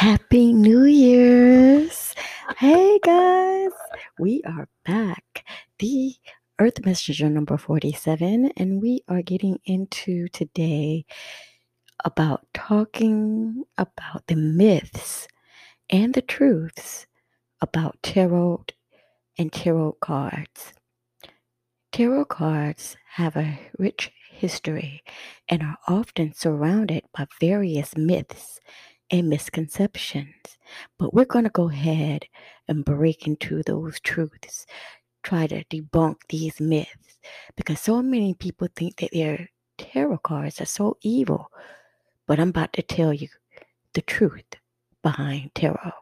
Happy New Year's! Hey guys, we are back. The Earth Messenger number 47, and we are getting into today about talking about the myths and the truths about tarot and tarot cards. Tarot cards have a rich history and are often surrounded by various myths and misconceptions. But we're going to go ahead and break into those truths, try to debunk these myths, because so many people think that their tarot cards are so evil. But I'm about to tell you the truth behind tarot.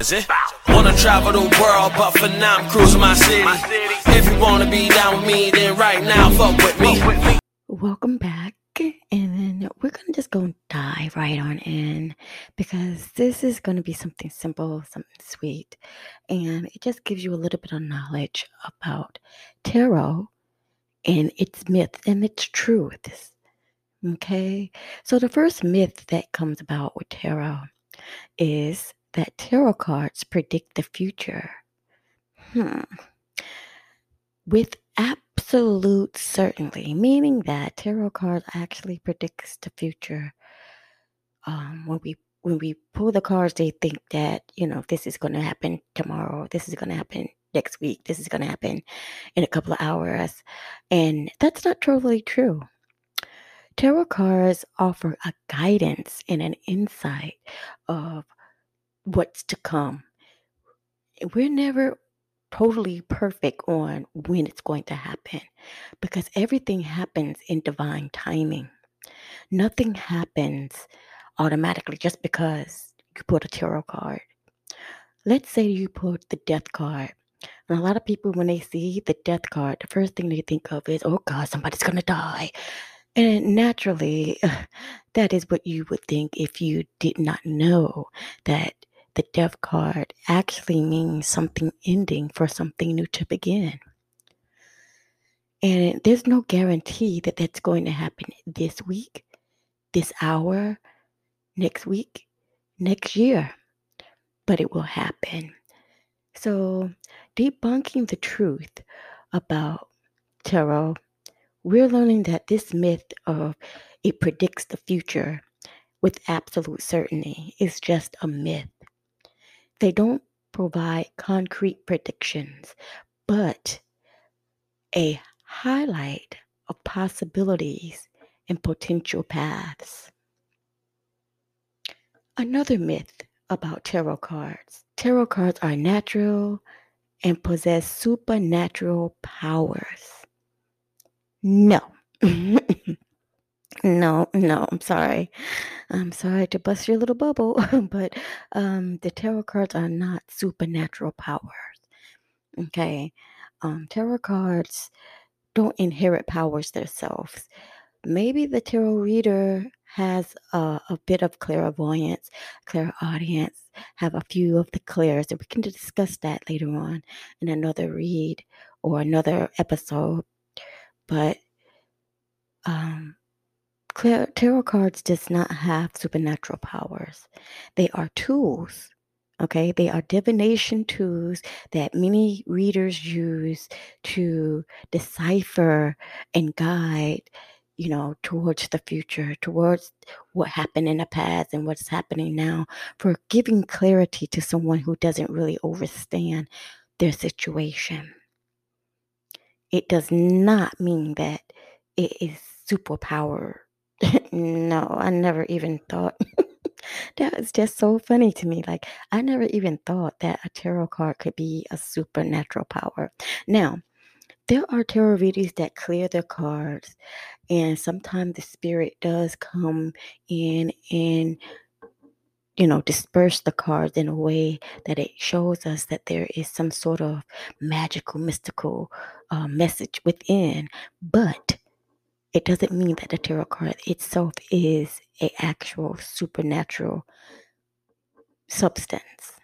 Is it? Wanna travel the world, but for now I'm cruising my city. If you wanna be down with me, then right now fuck with me. Welcome back. And then we're going to just go dive right on in because this is going to be something simple, something sweet. And it just gives you a little bit of knowledge about tarot and its myths and its truths. Okay. So the first myth that comes about with tarot is that tarot cards predict the future. Hmm. With absolute certainty, meaning that tarot cards actually predicts the future. Um, when we when we pull the cards, they think that you know this is going to happen tomorrow. This is going to happen next week. This is going to happen in a couple of hours, and that's not totally true. Tarot cards offer a guidance and an insight of what's to come. We're never totally perfect on when it's going to happen because everything happens in divine timing. Nothing happens automatically just because you put a tarot card. Let's say you put the death card. And a lot of people, when they see the death card, the first thing they think of is, oh God, somebody's going to die. And naturally, that is what you would think if you did not know that the death card actually means something ending for something new to begin. And there's no guarantee that that's going to happen this week, this hour, next week, next year, but it will happen. So, debunking the truth about tarot, we're learning that this myth of it predicts the future with absolute certainty is just a myth. They don't provide concrete predictions, but a highlight of possibilities and potential paths. Another myth about tarot cards tarot cards are natural and possess supernatural powers. No. No, no, I'm sorry. I'm sorry to bust your little bubble, but um, the tarot cards are not supernatural powers. Okay. Um, tarot cards don't inherit powers themselves. Maybe the tarot reader has a, a bit of clairvoyance, clairaudience, have a few of the clairs, and we can discuss that later on in another read or another episode. But um, tarot cards does not have supernatural powers. They are tools. Okay, they are divination tools that many readers use to decipher and guide, you know, towards the future, towards what happened in the past and what's happening now, for giving clarity to someone who doesn't really understand their situation. It does not mean that it is superpower no, I never even thought. that was just so funny to me. Like, I never even thought that a tarot card could be a supernatural power. Now, there are tarot readers that clear their cards, and sometimes the spirit does come in and you know, disperse the cards in a way that it shows us that there is some sort of magical, mystical uh, message within. But it doesn't mean that the tarot card itself is a actual supernatural substance.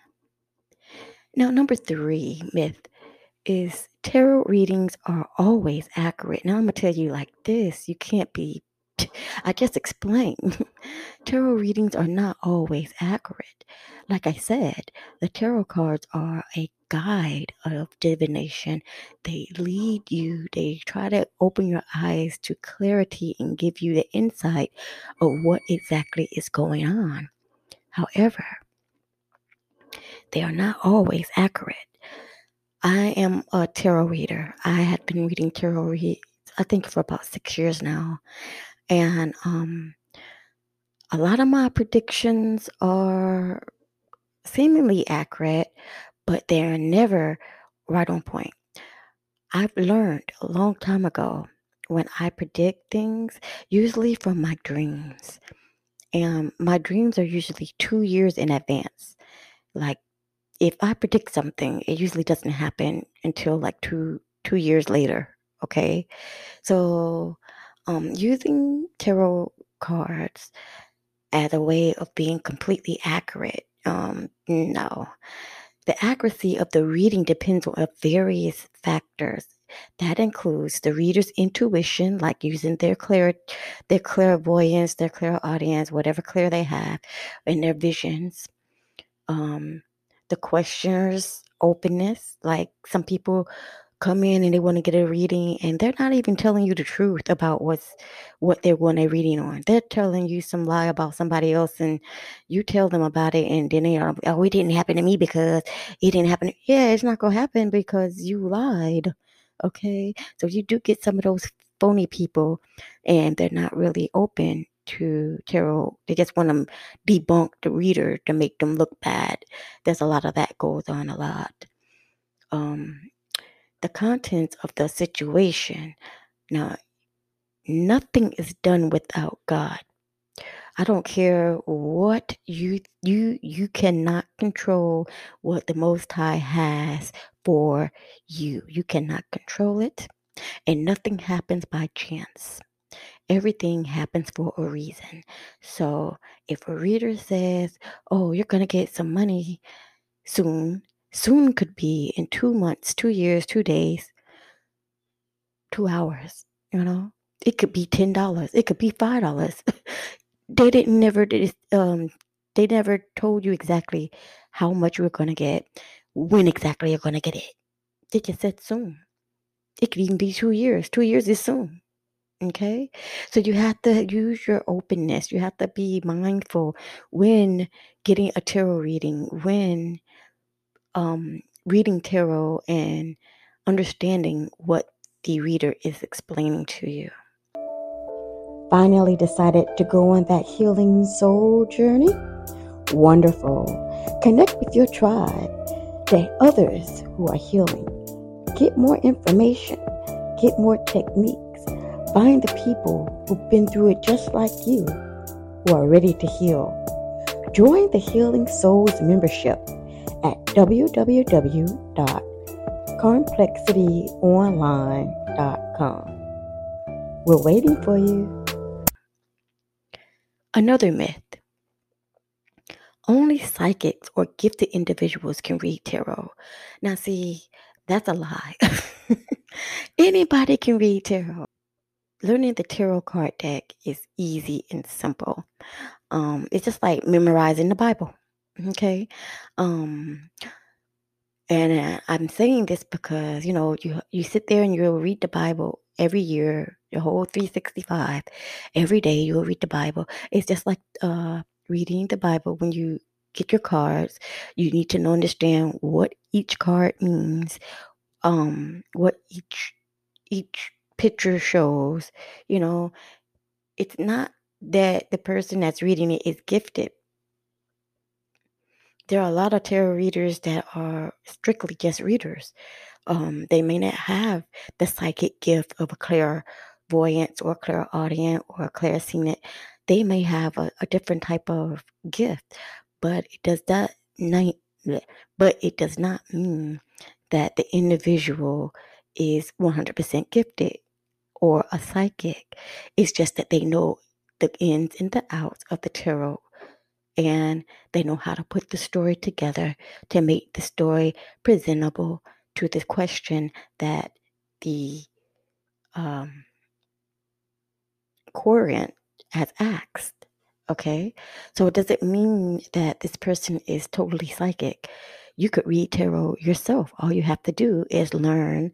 Now, number three myth is tarot readings are always accurate. Now, I'm gonna tell you like this: you can't be I just explained. tarot readings are not always accurate. Like I said, the tarot cards are a guide of divination. They lead you, they try to open your eyes to clarity and give you the insight of what exactly is going on. However, they are not always accurate. I am a tarot reader. I had been reading tarot reads, I think, for about six years now. And um, a lot of my predictions are seemingly accurate, but they're never right on point. I've learned a long time ago when I predict things, usually from my dreams. And my dreams are usually two years in advance. Like if I predict something, it usually doesn't happen until like two two years later. Okay. So um using tarot cards as a way of being completely accurate. Um, no. The accuracy of the reading depends on various factors. That includes the reader's intuition, like using their clear, their clairvoyance, their clairaudience, whatever clear they have, and their visions. Um, the questioner's openness, like some people come in and they want to get a reading and they're not even telling you the truth about what's what they're going to reading on. They're telling you some lie about somebody else and you tell them about it and then they are oh it didn't happen to me because it didn't happen. Yeah, it's not gonna happen because you lied. Okay. So you do get some of those phony people and they're not really open to tarot. They just want to debunk the reader to make them look bad. There's a lot of that goes on a lot. Um, the contents of the situation. Now, nothing is done without God. I don't care what you you you cannot control what the most high has for you. You cannot control it and nothing happens by chance. Everything happens for a reason. So, if a reader says, "Oh, you're going to get some money soon," Soon could be in two months, two years, two days, two hours, you know? It could be ten dollars. It could be five dollars. they didn't never did um they never told you exactly how much you were gonna get, when exactly you're gonna get it. They just said soon. It could even be two years. Two years is soon. Okay? So you have to use your openness. You have to be mindful when getting a tarot reading, when um, reading tarot and understanding what the reader is explaining to you. Finally, decided to go on that healing soul journey? Wonderful. Connect with your tribe, the others who are healing. Get more information, get more techniques. Find the people who've been through it just like you, who are ready to heal. Join the Healing Souls membership at www.complexityonline.com. We're waiting for you. Another myth only psychics or gifted individuals can read tarot. Now, see, that's a lie. Anybody can read tarot. Learning the tarot card deck is easy and simple. Um, it's just like memorizing the Bible. Okay. Um, and uh, I'm saying this because, you know, you you sit there and you'll read the Bible every year, the whole 365. Every day you'll read the Bible. It's just like uh reading the Bible when you get your cards, you need to understand what each card means, um, what each each picture shows, you know. It's not that the person that's reading it is gifted there are a lot of tarot readers that are strictly just readers. Um, they may not have the psychic gift of a clairvoyance or a clairaudient or a clairsentient. They may have a, a different type of gift, but it does not, but it does not mean that the individual is 100% gifted or a psychic. It's just that they know the ins and the outs of the tarot and they know how to put the story together to make the story presentable to the question that the um, querent has asked. Okay, so does it mean that this person is totally psychic. You could read tarot yourself. All you have to do is learn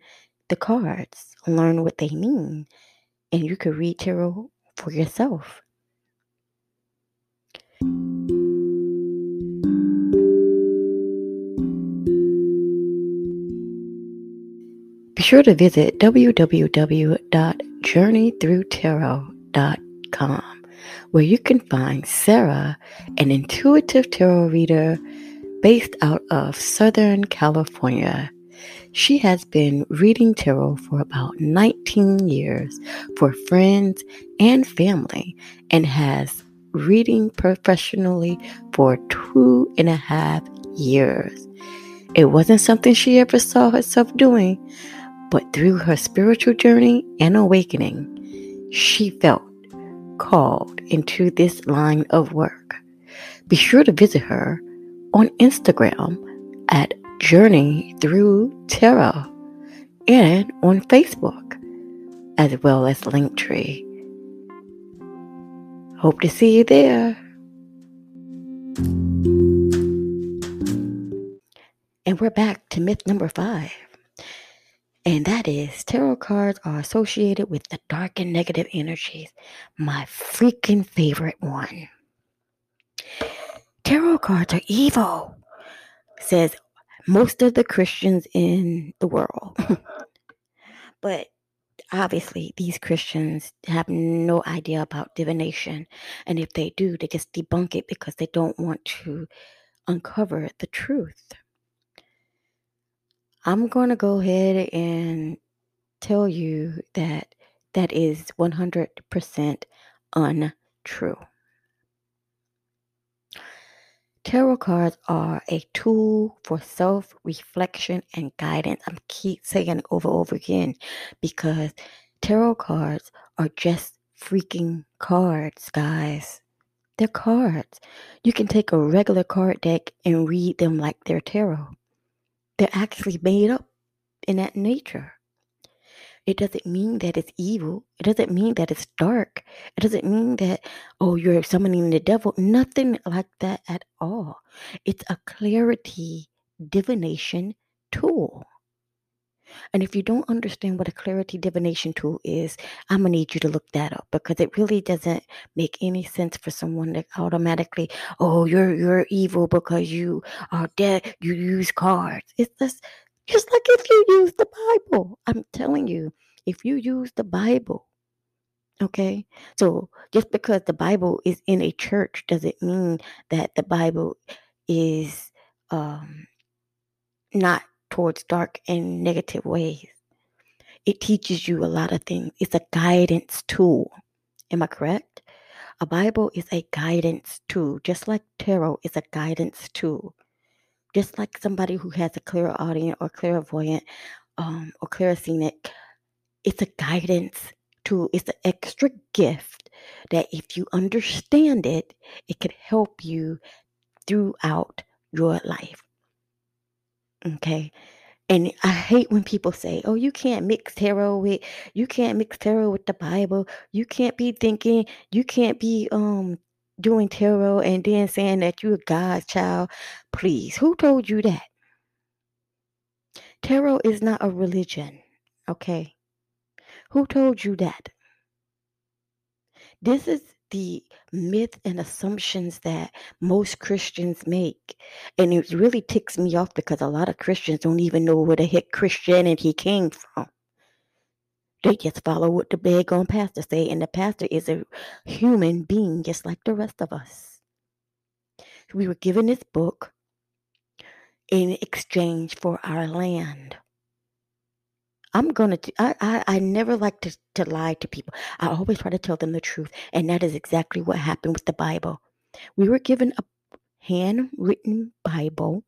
the cards, learn what they mean, and you could read tarot for yourself. Be sure to visit www.journeythroughtarot.com where you can find Sarah, an intuitive tarot reader based out of Southern California. She has been reading tarot for about 19 years for friends and family and has reading professionally for two and a half years. It wasn't something she ever saw herself doing, but through her spiritual journey and awakening, she felt called into this line of work. Be sure to visit her on Instagram at Journey Through Tarot and on Facebook as well as Linktree. Hope to see you there. And we're back to myth number five. And that is tarot cards are associated with the dark and negative energies. My freaking favorite one. Tarot cards are evil, says most of the Christians in the world. but obviously, these Christians have no idea about divination. And if they do, they just debunk it because they don't want to uncover the truth. I'm going to go ahead and tell you that that is 100% untrue. Tarot cards are a tool for self reflection and guidance. I'm keep saying it over and over again because tarot cards are just freaking cards, guys. They're cards. You can take a regular card deck and read them like they're tarot they're actually made up in that nature. It doesn't mean that it's evil. It doesn't mean that it's dark. It doesn't mean that, oh, you're summoning the devil. Nothing like that at all. It's a clarity divination tool. And if you don't understand what a clarity divination tool is, I'm gonna need you to look that up because it really doesn't make any sense for someone to automatically, oh, you're you're evil because you are dead, you use cards. It's just just like if you use the Bible. I'm telling you, if you use the Bible, okay? So just because the Bible is in a church doesn't mean that the Bible is um not towards dark and negative ways. It teaches you a lot of things. It's a guidance tool. Am I correct? A Bible is a guidance tool, just like tarot is a guidance tool. Just like somebody who has a clairaudience or clairvoyant um, or clairsenic, it's a guidance tool. It's an extra gift that if you understand it, it could help you throughout your life. Okay. And I hate when people say, "Oh, you can't mix tarot with you can't mix tarot with the Bible. You can't be thinking, you can't be um doing tarot and then saying that you're God's child." Please, who told you that? Tarot is not a religion, okay? Who told you that? This is the myth and assumptions that most Christians make. And it really ticks me off because a lot of Christians don't even know where the heck Christianity came from. They just follow what the big on pastor say, and the pastor is a human being just like the rest of us. We were given this book in exchange for our land. I'm gonna. I, I I never like to to lie to people. I always try to tell them the truth, and that is exactly what happened with the Bible. We were given a handwritten Bible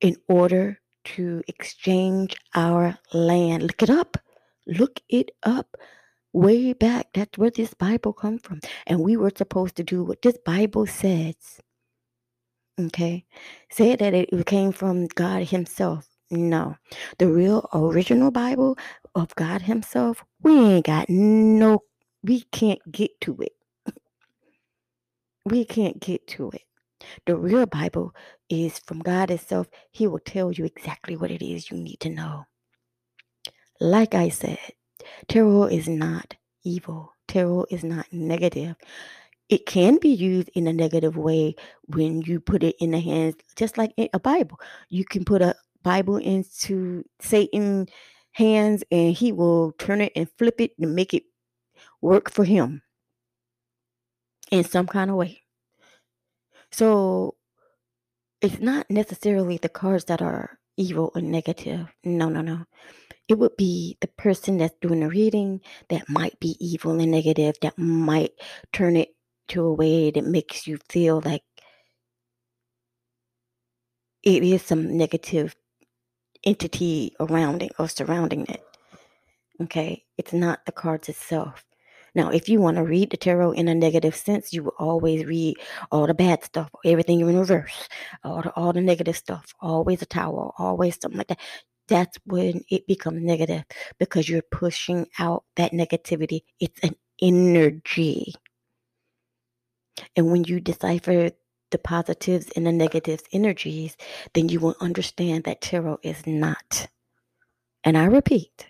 in order to exchange our land. Look it up. Look it up. Way back, that's where this Bible come from, and we were supposed to do what this Bible says. Okay, say that it came from God Himself. No, the real original Bible of God Himself, we ain't got no, we can't get to it. We can't get to it. The real Bible is from God Himself. He will tell you exactly what it is you need to know. Like I said, tarot is not evil, tarot is not negative. It can be used in a negative way when you put it in the hands, just like a Bible. You can put a Bible into Satan's hands and he will turn it and flip it and make it work for him in some kind of way. So it's not necessarily the cards that are evil or negative. No, no, no. It would be the person that's doing the reading that might be evil and negative, that might turn it to a way that makes you feel like it is some negative entity around it or surrounding it. Okay, it's not the cards itself. Now, if you want to read the tarot in a negative sense, you will always read all the bad stuff, everything in reverse, all the, all the negative stuff, always a tower, always something like that. That's when it becomes negative because you're pushing out that negativity. It's an energy. And when you decipher the positives and the negatives energies, then you will understand that tarot is not. And I repeat,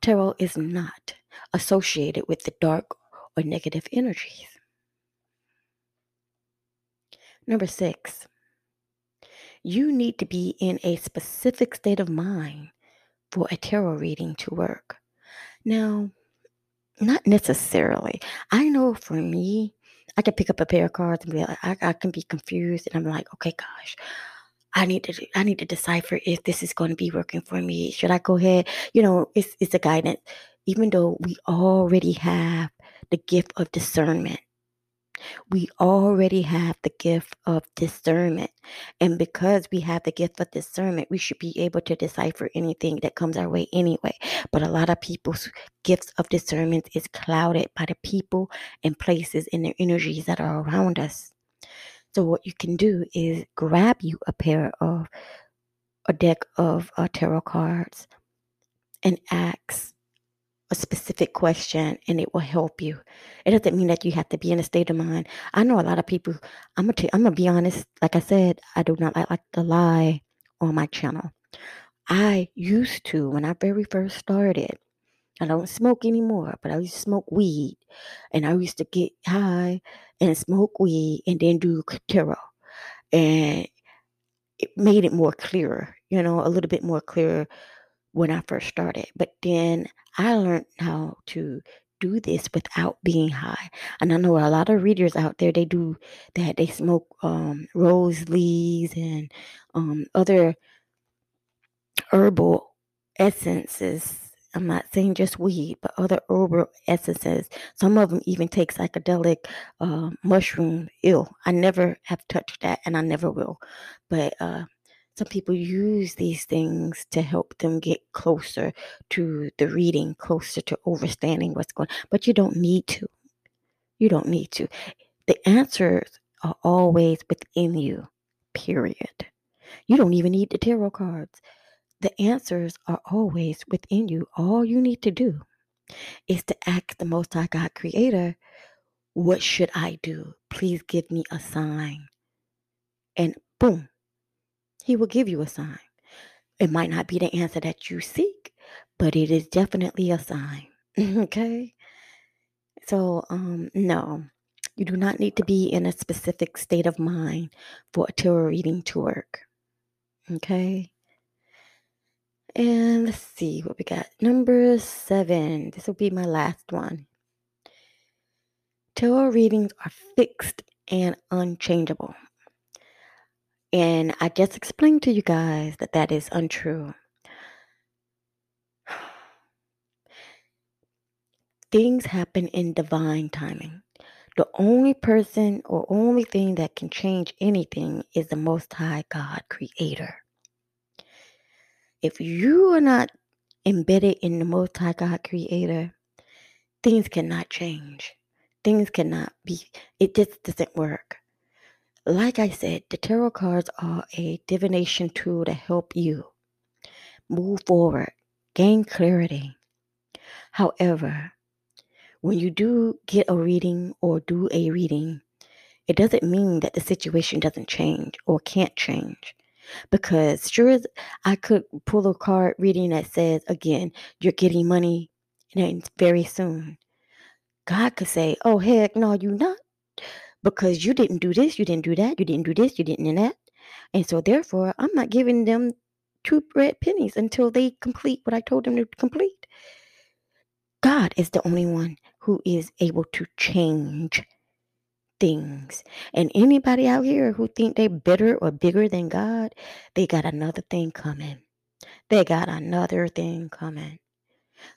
tarot is not associated with the dark or negative energies. Number six, you need to be in a specific state of mind for a tarot reading to work. Now, not necessarily. I know for me, I can pick up a pair of cards and be like, I, I can be confused, and I'm like, okay, gosh, I need to I need to decipher if this is going to be working for me. Should I go ahead? You know, it's it's a guidance even though we already have the gift of discernment. We already have the gift of discernment. And because we have the gift of discernment, we should be able to decipher anything that comes our way anyway. But a lot of people's gifts of discernment is clouded by the people and places and their energies that are around us. So what you can do is grab you a pair of a deck of uh, tarot cards and ask a specific question and it will help you. It doesn't mean that you have to be in a state of mind. I know a lot of people, I'm gonna t- I'm gonna be honest, like I said, I do not like, like to lie on my channel. I used to when I very first started. I don't smoke anymore, but I used to smoke weed and I used to get high and smoke weed and then do tarot. And it made it more clearer, you know, a little bit more clearer when I first started. But then I learned how to do this without being high. And I know a lot of readers out there they do that. They smoke um, rose leaves and um, other herbal essences. I'm not saying just weed, but other herbal essences. Some of them even take psychedelic uh, mushroom. Ill. I never have touched that, and I never will. But uh, some people use these things to help them get closer to the reading, closer to understanding what's going on. But you don't need to. You don't need to. The answers are always within you, period. You don't even need the tarot cards. The answers are always within you. All you need to do is to ask the Most High God Creator, What should I do? Please give me a sign. And boom, he will give you a sign. It might not be the answer that you seek, but it is definitely a sign. okay? So, um, no, you do not need to be in a specific state of mind for a tarot reading to work. Okay? And let's see what we got. Number seven. This will be my last one. Tarot readings are fixed and unchangeable. And I just explained to you guys that that is untrue. Things happen in divine timing. The only person or only thing that can change anything is the Most High God, Creator. If you are not embedded in the Most High God, Creator, things cannot change. Things cannot be, it just doesn't work. Like I said, the tarot cards are a divination tool to help you move forward, gain clarity, However, when you do get a reading or do a reading, it doesn't mean that the situation doesn't change or can't change. Because sure as I could pull a card reading that says, again, you're getting money and very soon. God could say, oh, heck, no, you're not. Because you didn't do this, you didn't do that, you didn't do this, you didn't do that. And so therefore, I'm not giving them two red pennies until they complete what I told them to complete. God is the only one who is able to change things. And anybody out here who think they're better or bigger than God, they got another thing coming. They got another thing coming.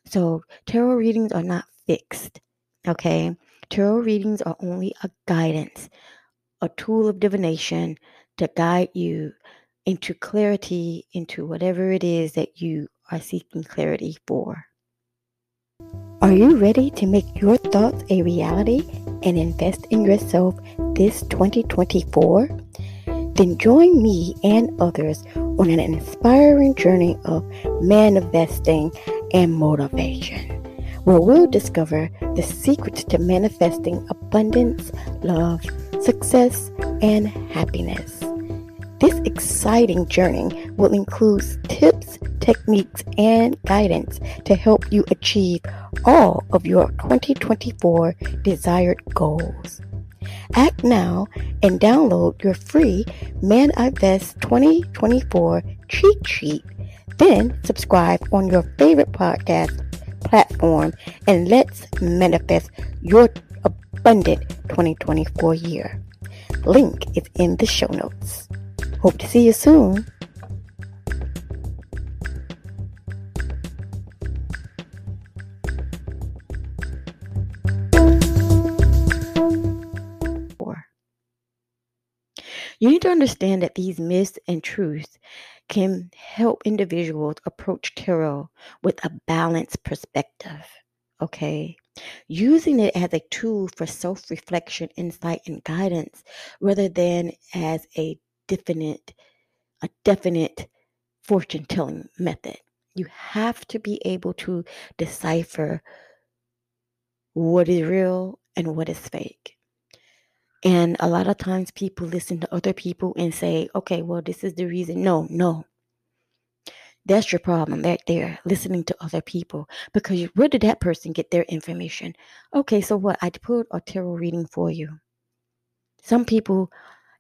So tarot readings are not fixed. Okay? Tarot readings are only a guidance, a tool of divination to guide you into clarity into whatever it is that you are seeking clarity for. Are you ready to make your thoughts a reality and invest in yourself this 2024? Then join me and others on an inspiring journey of manifesting and motivation, where we'll discover the secrets to manifesting abundance, love, success, and happiness. This exciting journey will include tips, techniques, and guidance to help you achieve all of your 2024 desired goals. Act now and download your free Manifest 2024 cheat sheet. Then subscribe on your favorite podcast platform and let's manifest your abundant 2024 year. Link is in the show notes. Hope to see you soon. You need to understand that these myths and truths can help individuals approach tarot with a balanced perspective. Okay. Using it as a tool for self reflection, insight, and guidance rather than as a definite, a definite fortune telling method. You have to be able to decipher what is real and what is fake. And a lot of times people listen to other people and say, okay, well, this is the reason. No, no. That's your problem right there, listening to other people. Because where did that person get their information? Okay, so what? I put a tarot reading for you. Some people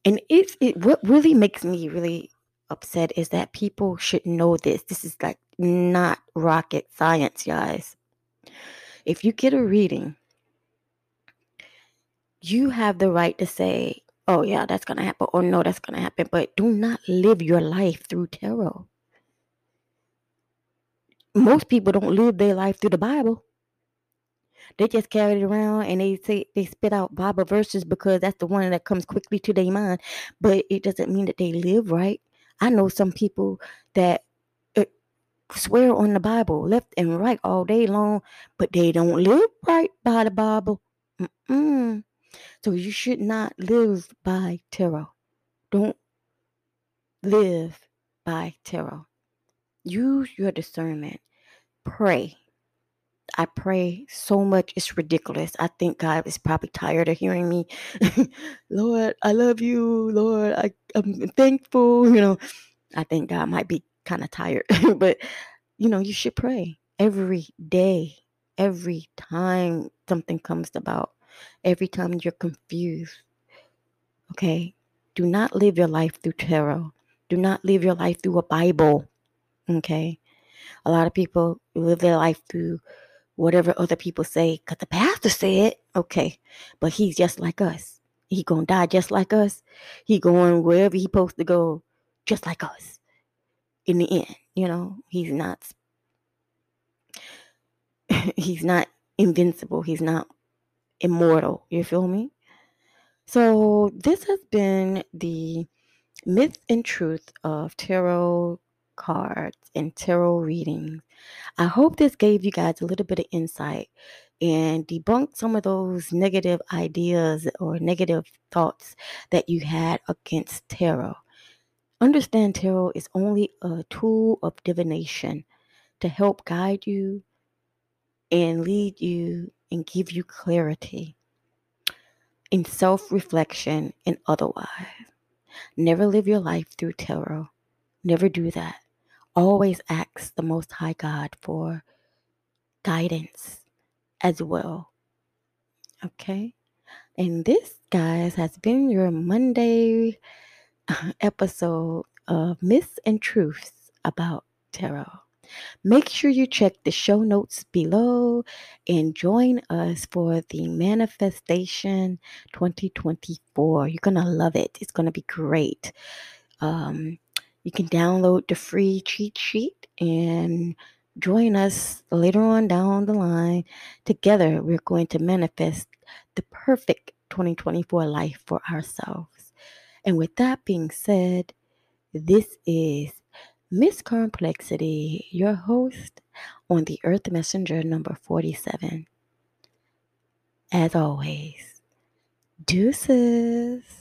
and it's it what really makes me really upset is that people should know this. This is like not rocket science, guys. If you get a reading, you have the right to say, oh, yeah, that's going to happen, or no, that's going to happen. But do not live your life through tarot. Most people don't live their life through the Bible. They just carry it around and they say they spit out Bible verses because that's the one that comes quickly to their mind. But it doesn't mean that they live right. I know some people that uh, swear on the Bible left and right all day long, but they don't live right by the Bible. Mm-mm. So you should not live by tarot. Don't live by tarot. Use your discernment. Pray. I pray so much it's ridiculous. I think God is probably tired of hearing me. Lord, I love you. Lord, I, I'm thankful. You know, I think God might be kind of tired, but you know, you should pray every day, every time something comes about, every time you're confused. Okay, do not live your life through tarot. Do not live your life through a Bible. Okay, a lot of people live their life through whatever other people say because the pastor said okay but he's just like us he gonna die just like us he going wherever he supposed to go just like us in the end you know he's not he's not invincible he's not immortal you feel me so this has been the myth and truth of tarot cards and tarot readings. I hope this gave you guys a little bit of insight and debunked some of those negative ideas or negative thoughts that you had against tarot. Understand tarot is only a tool of divination to help guide you and lead you and give you clarity in self reflection and otherwise. Never live your life through tarot. Never do that. Always ask the Most High God for guidance as well. Okay? And this, guys, has been your Monday uh, episode of Myths and Truths about tarot. Make sure you check the show notes below and join us for the Manifestation 2024. You're going to love it. It's going to be great. Um, you can download the free cheat sheet and join us later on down the line. Together, we're going to manifest the perfect 2024 life for ourselves. And with that being said, this is Miss Complexity, your host on the Earth Messenger number 47. As always, deuces.